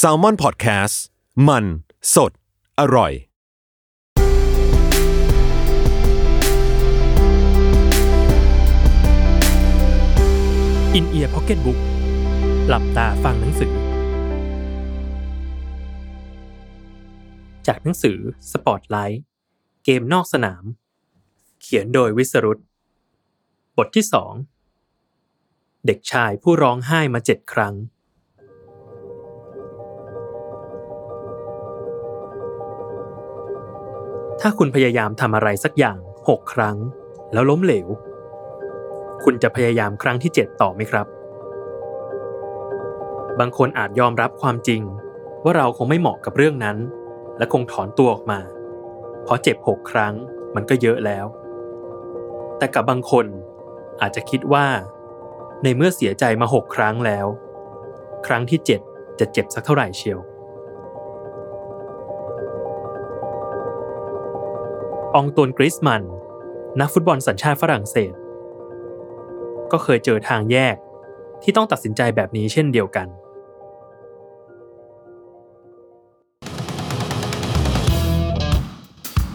s a l ม o n PODCAST มัน สด อร่อย อินเอียร์พ็อกเก็ตบุ๊กหลับตาฟังหนังสือ จากหนังสือสปอตไลท์เกมนอกสนาม เขียนโดยวิสรุตบทที่สองเด็กชายผู้ร้องไห้มาเจ็ดครั้ง ถ้าคุณพยายามทำอะไรสักอย่างหกครั้ง แล้วล้มเหลว คุณจะพยายามครั้งที่เจ็ดต่อไหมครับ บางคนอาจยอมรับความจริง ว่าเราคงไม่เหมาะกับเรื่องนั้น และคงถอนตัวออกมา เพราะเจ็บหกครั้งมันก็เยอะแล้ว แต่กับบางคนอาจจะคิดว่า ในเมื่อเสียใจมาหกครั้งแล้ว ครั้งที่เจ็ดจะเจ็บสักเท่าไหร่เชียว องตวนกริสมัน นักฟุตบอลสัญชาติฝรั่งเศส ก็เคยเจอทางแยกที่ต้องตัดสินใจแบบนี้เช่นเดียวกัน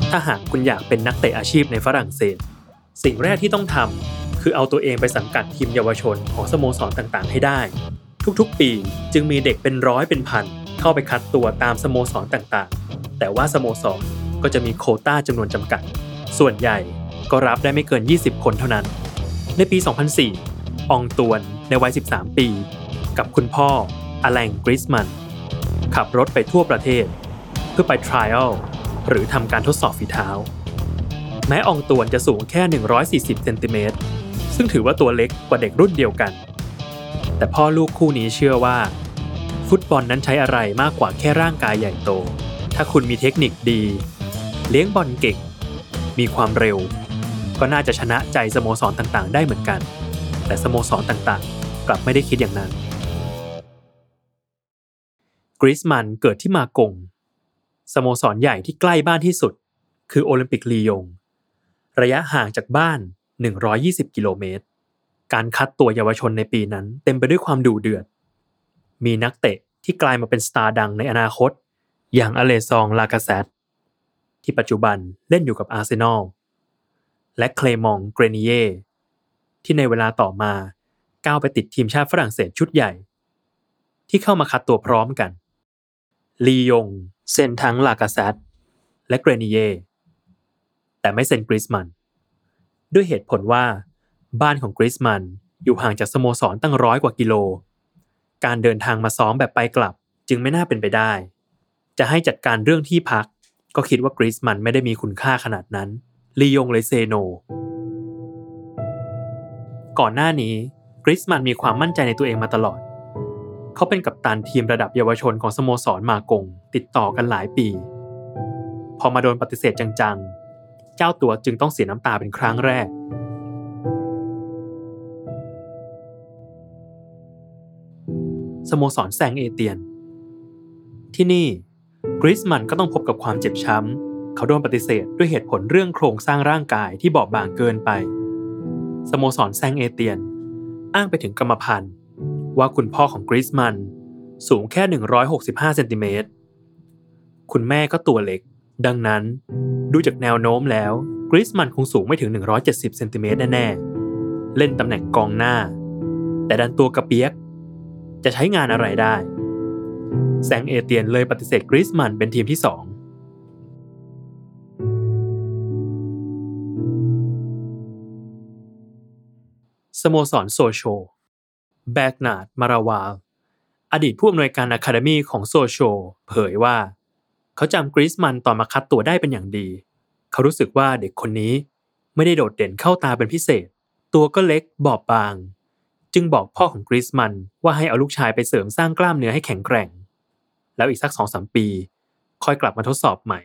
ถ้าหากคุณอยากเป็นนักเตะอาชีพในฝรั่งเศส สิ่งแรกที่ต้องทำคือเอาตัวเองไปสังกัดทีมเยาวชนของสโมสรต่างๆ ให้ได้ ทุกๆ ปีจึงมีเด็กเป็นร้อยเป็นพันเข้าไปคัดตัวตามสโมสรต่างๆ แต่ว่าสโมสร ก็จะมีโคต้าจำนวนจำกัด ส่วนใหญ่ก็รับได้ไม่เกิน 20 คนเท่านั้น ในปี 2004 องตวนในวัย 13 ปี กับคุณพ่ออแลงกริสมัน ขับรถไปทั่วประเทศ เพื่อไปทริอัลหรือทำการทดสอบฝีเท้า แม้องตวนจะสูงแค่ 140 เซนติเมตร ซึ่งถือว่าตัวเล็กกว่าเด็กรุ่นเดียวกัน แต่พ่อลูกคู่นี้เชื่อว่า ฟุตบอลนั้นใช้อะไรมากกว่าแค่ร่างกายใหญ่โต ถ้าคุณมีเทคนิคดี เลี้ยงบอลเก่ง มีความเร็ว ก็น่าจะชนะใจสโมสรต่างๆ ได้เหมือนกัน แต่สโมสรต่างๆ กลับไม่ได้คิดอย่างนั้นกริสมันเกิดที่มากง สโมสรใหญ่ที่ใกล้บ้านที่สุด คือโอลิมปิกลียง ระยะห่างจากบ้าน 120 กิโลเมตร การคัดตัวเยาวชนในปีนั้นเต็มไปด้วยความดุเดือด มีนักเตะที่กลายมาเป็นสตาร์ดังในอนาคต อย่างอเลซองลากาเซต ที่ปัจจุบันเล่นอยู่กับอาร์เซนอล และเคลมองเกรเนียที่ในเวลาต่อมาก้าวไปติดทีมชาติฝรั่งเศสชุดใหญ่ ที่เข้ามาคัดตัวพร้อมกันลียงเซ็นทั้งลากาเซตและเกรเนียแต่ไม่เซ็นกริสมัน ด้วยเหตุผลว่า บ้านของกริสมันอยู่ห่างจากสโมสรตั้งร้อยกว่ากิโล การเดินทางมาซ้อมแบบไปกลับจึงไม่น่าเป็นไปได้ จะให้จัดการเรื่องที่พัก ก็คิดว่ากริสมันไม่ได้มีคุณค่าขนาดนั้นลียงเลยเซโน ก่อนหน้านี้กริสมันมีความมั่นใจในตัวเองมาตลอด เขาเป็นกัปตันทีมระดับเยาวชนของสโมสรมากง ติดต่อกันหลายปี พอมาโดนปฏิเสธจังๆ เจ้าตัวจึงต้องเสียน้ำตาเป็นครั้งแรก สโมสรแซงเอเตียน ที่นี่ กริสมันก็ต้องพบกับความเจ็บช้ำ เขาโดนปฏิเสธด้วยเหตุผลเรื่องโครงสร้างร่างกายที่บอบบางเกินไป สโมสรแซงเอเตียน อ้างไปถึงกรรมพันธุ์ว่าคุณพ่อของกริสมัน สูงแค่ 165เซนติเมตร คุณแม่ก็ตัวเล็ก ดังนั้น ดูจากแนวโน้มแล้วกริสมันคงสูงไม่ถึง 170เซนติเมตรแน่ๆ เล่นตำแหน่งกองหน้า แต่ดันตัวกระเปียก จะใช้งานอะไรได้ แซงเอเตียนเลยปฏิเสธกริสมันเป็นทีมที่สองสโมสรโซโช แบกนาดมาราวาล อดีตผู้อำนวยการอะคาเดมีของโซโช เผยว่า เขาจำกริสมันตอนมาคัดตัวได้เป็นอย่างดี เขารู้สึกว่าเด็กคนนี้ไม่ได้โดดเด่นเข้าตาเป็นพิเศษ ตัวก็เล็กบอบบาง จึงบอกพ่อของกริสมันว่าให้เอาลูกชายไปเสริมสร้างกล้ามเนื้อให้แข็งแกร่ง แล้วอีกสักสองสามปี ค่อยกลับมาทดสอบใหม่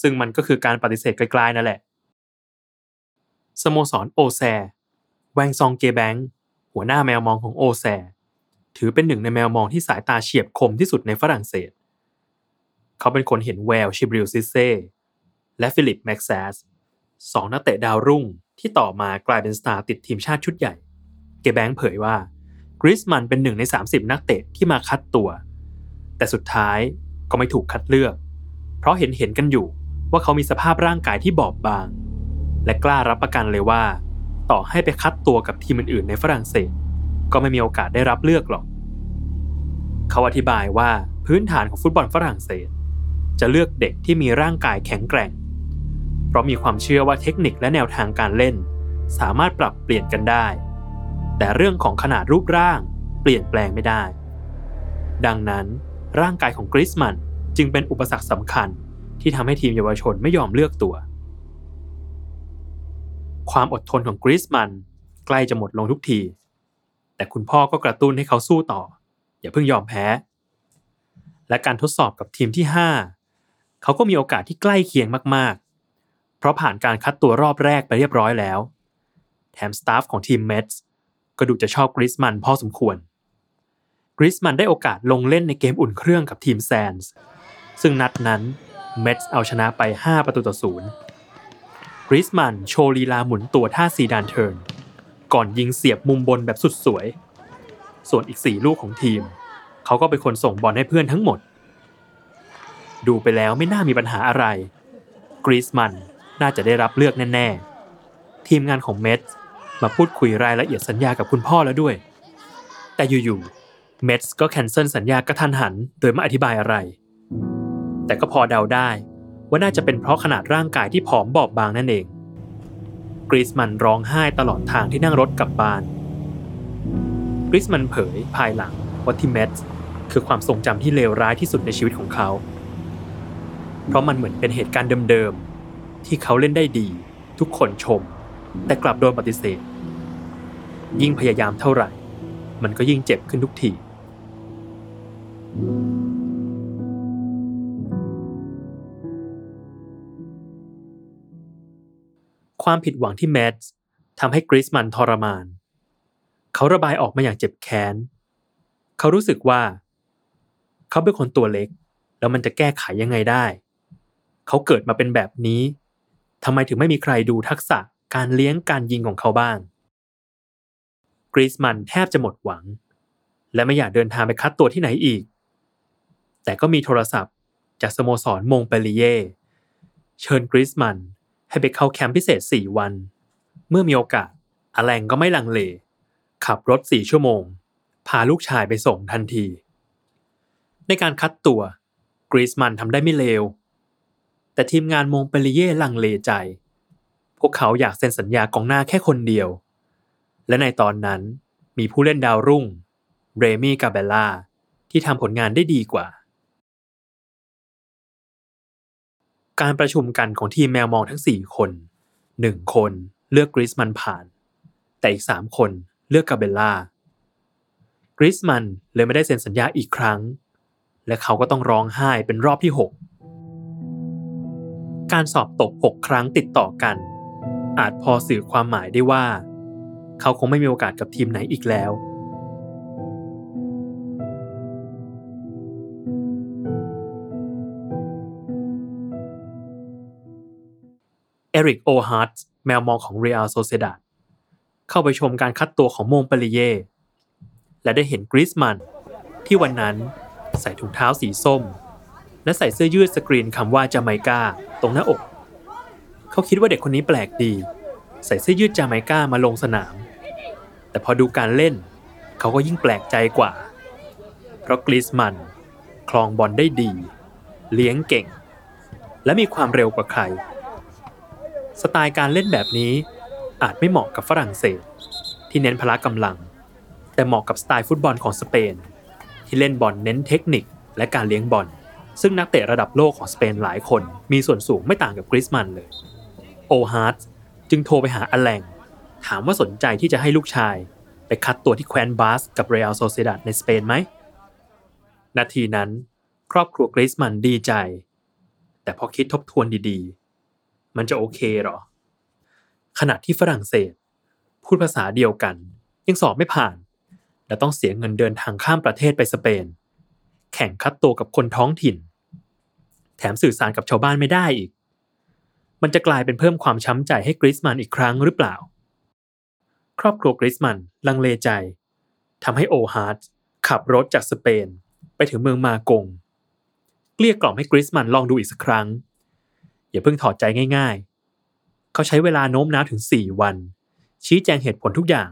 ซึ่งมันก็คือการปฏิเสธไกลๆนั่นแหละ สโมสรโอแซ แวงซองเกแบงหัวหน้าแมวมองของโอแซ ถือเป็นหนึ่งในแมวมองที่สายตาเฉียบคมที่สุดในฝรั่งเศส เขาเป็นคนเห็นแววชิบริลซิเซและฟิลิปเม็กแซสสองนักเตะดาวรุ่งที่ต่อมากลายเป็นสตาร์ติดทีมชาติชุดใหญ่ เกแบงเผยว่ากริสมันเป็นหนึ่งใน 30 นักเตะที่มาคัดตัว แต่สุดท้ายก็ไม่ถูกคัดเลือก เพราะเห็นเห็นกันอยู่ว่าเขามีสภาพร่างกายที่บอบบาง และกล้ารับประกันเลยว่า ต่อให้ไปคัดตัวกับทีมอื่นๆ ในฝรั่งเศส ก็ไม่มีโอกาสได้รับเลือกหรอก เขาอธิบายว่าพื้นฐานของฟุตบอลฝรั่งเศส จะเลือกเด็กที่มีร่างกายแข็งแกร่ง เพราะมีความเชื่อว่าเทคนิคและแนวทางการเล่น สามารถปรับเปลี่ยนกันได้ แต่เรื่องของขนาดรูปร่างเปลี่ยนแปลงไม่ได้ ดังนั้น ร่างกายของกริสมันจึงเป็นอุปสรรคสำคัญที่ทำให้ทีมเยาวชนไม่ยอมเลือกตัว ความอดทนของกริสมันใกล้จะหมดลงทุกที แต่คุณพ่อก็กระตุ้นให้เขาสู้ต่อ อย่าเพิ่งยอมแพ้ และการทดสอบกับทีมที่ 5 เขาก็มีโอกาสที่ใกล้เคียงมากๆ เพราะผ่านการคัดตัวรอบแรกไปเรียบร้อยแล้ว แถม staff ของทีมเมทส์ก็ดูจะชอบกริสมันพอสมควร กริสมันได้โอกาสลงเล่นในเกมอุ่นเครื่องกับทีมแซนส์ซึ่งนัดนั้นเมทส์เอาชนะไป 5 ประตูต่อศูนย์กริสมันโชว์ลีลาหมุนตัวท่าซีดาน turnก่อนยิงเสียบมุมบนแบบสุดสวย ส่วนอีก 4 ลูกของทีม เขาก็เป็นคนส่งบอลให้เพื่อนทั้งหมด ดูไปแล้วไม่น่ามีปัญหาอะไรกรีซมันน่าจะได้รับเลือกแน่ ๆ ทีมงานของเมทส์มาพูดคุยรายละเอียดสัญญากับคุณพ่อแล้วด้วย แต่อยู่ ๆ เมทส์ก็แคนเซิลสัญญากระทันหัน โดยไม่อธิบายอะไร แต่ก็พอเดาได้ว่าน่าจะเป็นเพราะขนาดร่างกายที่ผอมบอบบางนั่นเอง กรีซมันร้องไห้ตลอดทางที่นั่งรถกลับบ้าน กริสมันเผยภายหลังว่าที่เมทส์คือความทรงจำที่เลวร้ายที่สุดในชีวิตของเขา เพราะมันเหมือนเป็นเหตุการณ์เดิมๆ ที่เขาเล่นได้ดี ทุกคนชม แต่กลับโดนปฏิเสธ ยิ่งพยายามเท่าไหร่ มันก็ยิ่งเจ็บขึ้นทุกที ความผิดหวังที่แมทส์ทำให้กริสมันทรมาน เขาระบายออกมาอย่างเจ็บแค้น เขารู้สึกว่า เขาเป็นคนตัวเล็ก แล้วมันจะแก้ไขยังไงได้ เขาเกิดมาเป็นแบบนี้ทำไมถึงไม่มีใครดูทักษะการเลี้ยงการยิงของเขาบ้าง กรีซมันแทบจะหมดหวัง และไม่อยากเดินทางไปคัดตัวที่ไหนอีก แต่ก็มีโทรศัพท์ จากสโมสรมงเปรีเย่เชิญกรีซมัน ให้ไปเข้าแคมป์พิเศษ 4 วัน เมื่อมีโอกาสอแลงก็ไม่ลังเล ขับรถ 4 ชั่วโมง พาลูกชายไปส่งทันที ในการคัดตัวกรีซมันทำได้ไม่เลว แต่ทีมงานมงเปรีเย่ลังเลใจ พวกเขาอยากเซ็นสัญญากองหน้าแค่คนเดียว และในตอนนั้นมีผู้เล่นดาวรุ่ง เรมี่กาเบล่า ที่ทำผลงานได้ดีกว่า การประชุมกันของทีมแมวมองทั้ง 4 คน 1 คนเลือกกริสมันผ่าน แต่อีก 3 คนเลือกกาเบลล่ากริสมันเลยไม่ได้เซ็นสัญญาอีกครั้ง และเขาก็ต้องร้องไห้เป็นรอบที่ 6 การสอบตก 6 ครั้งติดต่อกัน อาจพอสื่อความหมายได้ว่า เขาคงไม่มีโอกาสกับทีมไหนอีกแล้ว เอริกโอฮาร์ตแมวมองของเรอัลโซเซดาเข้าไปชมการคัดตัวของโมงปรีเย่และได้เห็นกริสมัน ที่วันนั้นใส่ถุงเท้าสีส้ม และใส่เสื้อยืดสกรีนคำว่าจาไมกาตรงหน้าอก เขาคิดว่าเด็กคนนี้แปลกดี ใส่เสื้อยืดจาไมกามาลงสนาม แต่พอดูการเล่น เขาก็ยิ่งแปลกใจกว่า เพราะกริสมันคลองบอลได้ดี เลี้ยงเก่ง และมีความเร็วกว่าใคร สไตล์การเล่นแบบนี้อาจไม่เหมาะกับฝรั่งเศส ที่เน้นพละกำลัง แต่เหมาะกับสไตล์ฟุตบอลของสเปน ที่เล่นบอลเน้นเทคนิคและการเลี้ยงบอลซึ่งนักเตะระดับโลกของสเปนหลายคนมีส่วนสูงไม่ต่างกับกริสมันเลย โอฮาร์ตจึงโทรไปหาอแลง ถามว่าสนใจที่จะให้ลูกชาย ไปคัดตัวที่แคว้นบาสกับเรอัลโซเซดาดในสเปนไหม นาทีนั้น ครอบครัวกริสมันดีใจ แต่พอคิดทบทวนดีๆ มันจะโอเคหรอ ขณะที่ฝรั่งเศส พูดภาษาเดียวกัน ยังสอบไม่ผ่าน และต้องเสียเงินเดินทางข้ามประเทศไปสเปน แข่งคัดตัวกับคนท้องถิ่น แถมสื่อสารกับชาวบ้านไม่ได้อีก มันจะกลายเป็นเพิ่มความช้ำใจให้กริสมันอีกครั้งหรือเปล่า ครอบครัวกริสมันลังเลใจทำให้โอฮาร์ตขับรถจากสเปน ไปถึงเมืองมากง เกลี้ยกล่อมให้กริสมันลองดูอีกสักครั้ง อย่าเพิ่งถอดใจง่าย ๆ เขาใช้เวลาโน้มน้าวถึง 4 วัน ชี้แจงเหตุผลทุกอย่าง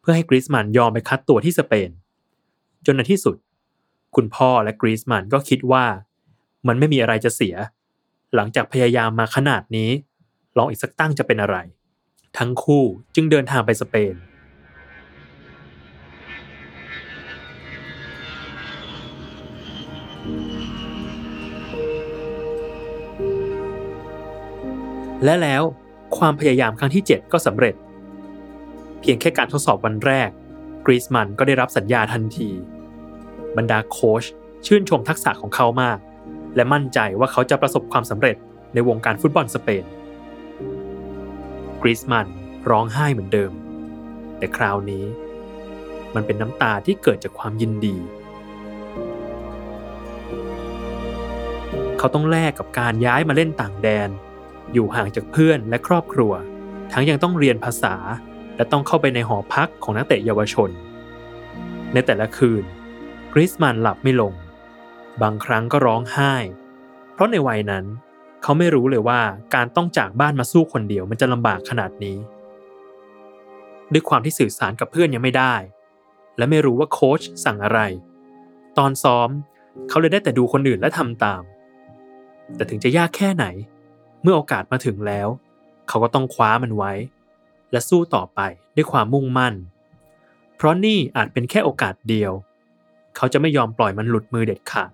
เพื่อให้กริสมันยอมไปคัดตัวที่สเปน จนในที่สุด คุณพ่อและกริสมันก็คิดว่า มันไม่มีอะไรจะเสีย หลังจากพยายามมาขนาดนี้ ลองอีกสักตั้งจะเป็นอะไร ทั้งคู่จึงเดินทางไปสเปน และแล้วความพยายามครั้งที่ 7 ก็สำเร็จ เพียงแค่การทดสอบวันแรก กรีซมันก็ได้รับสัญญาทันที บรรดาโค้ชชื่นชมทักษะของเขามาก และมั่นใจว่าเขาจะประสบความสำเร็จในวงการฟุตบอลสเปน กรีซมันร้องไห้เหมือนเดิม แต่คราวนี้ มันเป็นน้ำตาที่เกิดจากความยินดี เขาต้องแลกกับการย้ายมาเล่นต่างแดน อยู่ห่างจากเพื่อนและครอบครัว ทั้งยังต้องเรียนภาษา และต้องเข้าไปในหอพักของนักเตะเยาวชน ในแต่ละคืนกริสมันหลับไม่ลง บางครั้งก็ร้องไห้ เพราะในวัยนั้น เขาไม่รู้เลยว่าการต้องจากบ้านมาสู้คนเดียวมันจะลำบากขนาดนี้ ด้วยความที่สื่อสารกับเพื่อนยังไม่ได้ และไม่รู้ว่าโค้ชสั่งอะไร ตอนซ้อมเขาเลยได้แต่ดูคนอื่นและทำตาม แต่ถึงจะยากแค่ไหน เมื่อโอกาสมาถึงแล้ว เขาก็ต้องคว้ามันไว้ และสู้ต่อไปด้วยความมุ่งมั่น เพราะนี่อาจเป็นแค่โอกาสเดียว เขาจะไม่ยอมปล่อยมันหลุดมือเด็ดขาด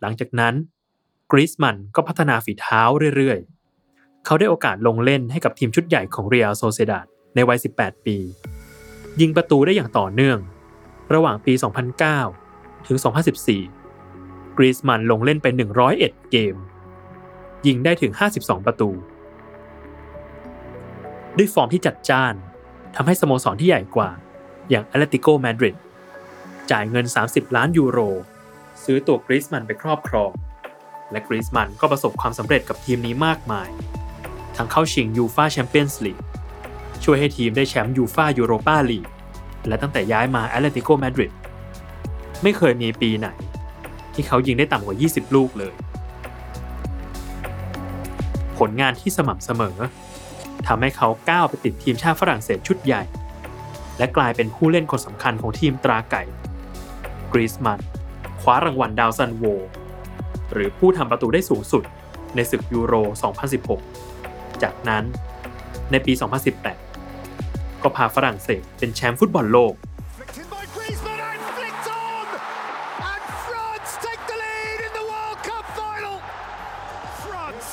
หลังจากนั้นกริสมันก็พัฒนาฝีเท้าเรื่อยๆ เขาได้โอกาสลงเล่นให้กับทีมชุดใหญ่ของเรียลโซเซดาดในวัย 18 ปี ยิงประตูได้อย่างต่อเนื่อง ระหว่างปี 2009 ถึง 2014 กรีซมันลงเล่นไป 101 เกม ยิงได้ถึง 52 ประตู ด้วยฟอร์มที่จัดจ้านทำให้สโมสรที่ใหญ่กว่า อย่างแอตเลติโกมาดริดจ่ายเงิน 30 ล้านยูโร ซื้อตัวกรีซมันไปครอบครอง และกรีซมันก็ประสบความสำเร็จกับทีมนี้มากมาย ทั้งเข้าชิงยูฟาแชมเปี้ยนส์ลีกช่วยให้ทีมได้แชมป์ยูฟายูโรปาลีก และตั้งแต่ย้ายมาแอตเลติโกมาดริดไม่เคยมีปีไหน ที่เขายิงได้ต่ำกว่า 20 ลูกเลย ผลงานที่สม่ำเสมอทำให้เขาก้าวไปติดทีมชาติฝรั่งเศสชุดใหญ่ และกลายเป็นผู้เล่นคนสำคัญของทีมตราไก่กรีซมันคว้ารางวัลดาวซันโว หรือผู้ทำประตูได้สูงสุดในศึกยูโร 2016 จากนั้นในปี 2018 ก็พาฝรั่งเศสเป็นแชมป์ฟุตบอลโลก Flicked in by Griezmann and flicked on! And France take the lead in the World Cup final! France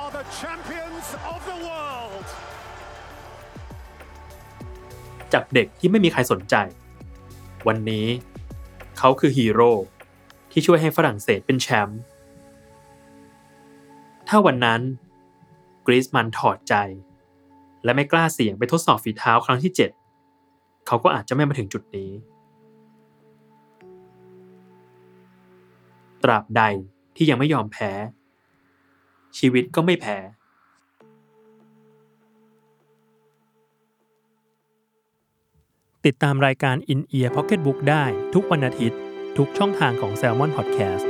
are the champions of the world! จากเด็กที่ไม่มีใครสนใจ วันนี้เขาคือฮีโร่ที่ช่วยให้ฝรั่งเศสเป็นแชมป์ถ้าวันนั้นกรีซมันถอดใจ และไม่กล้าเสี่ยงไปทดสอบฝีเท้าครั้งที่ 7 เขาก็อาจจะไม่มาถึงจุดนี้ ตราบใดที่ยังไม่ยอมแพ้ ชีวิตก็ไม่แพ้ติดตามรายการ In Ear Pocketbook ได้ทุกวันอาทิตย์ ทุกช่องทางของ Salmon Podcast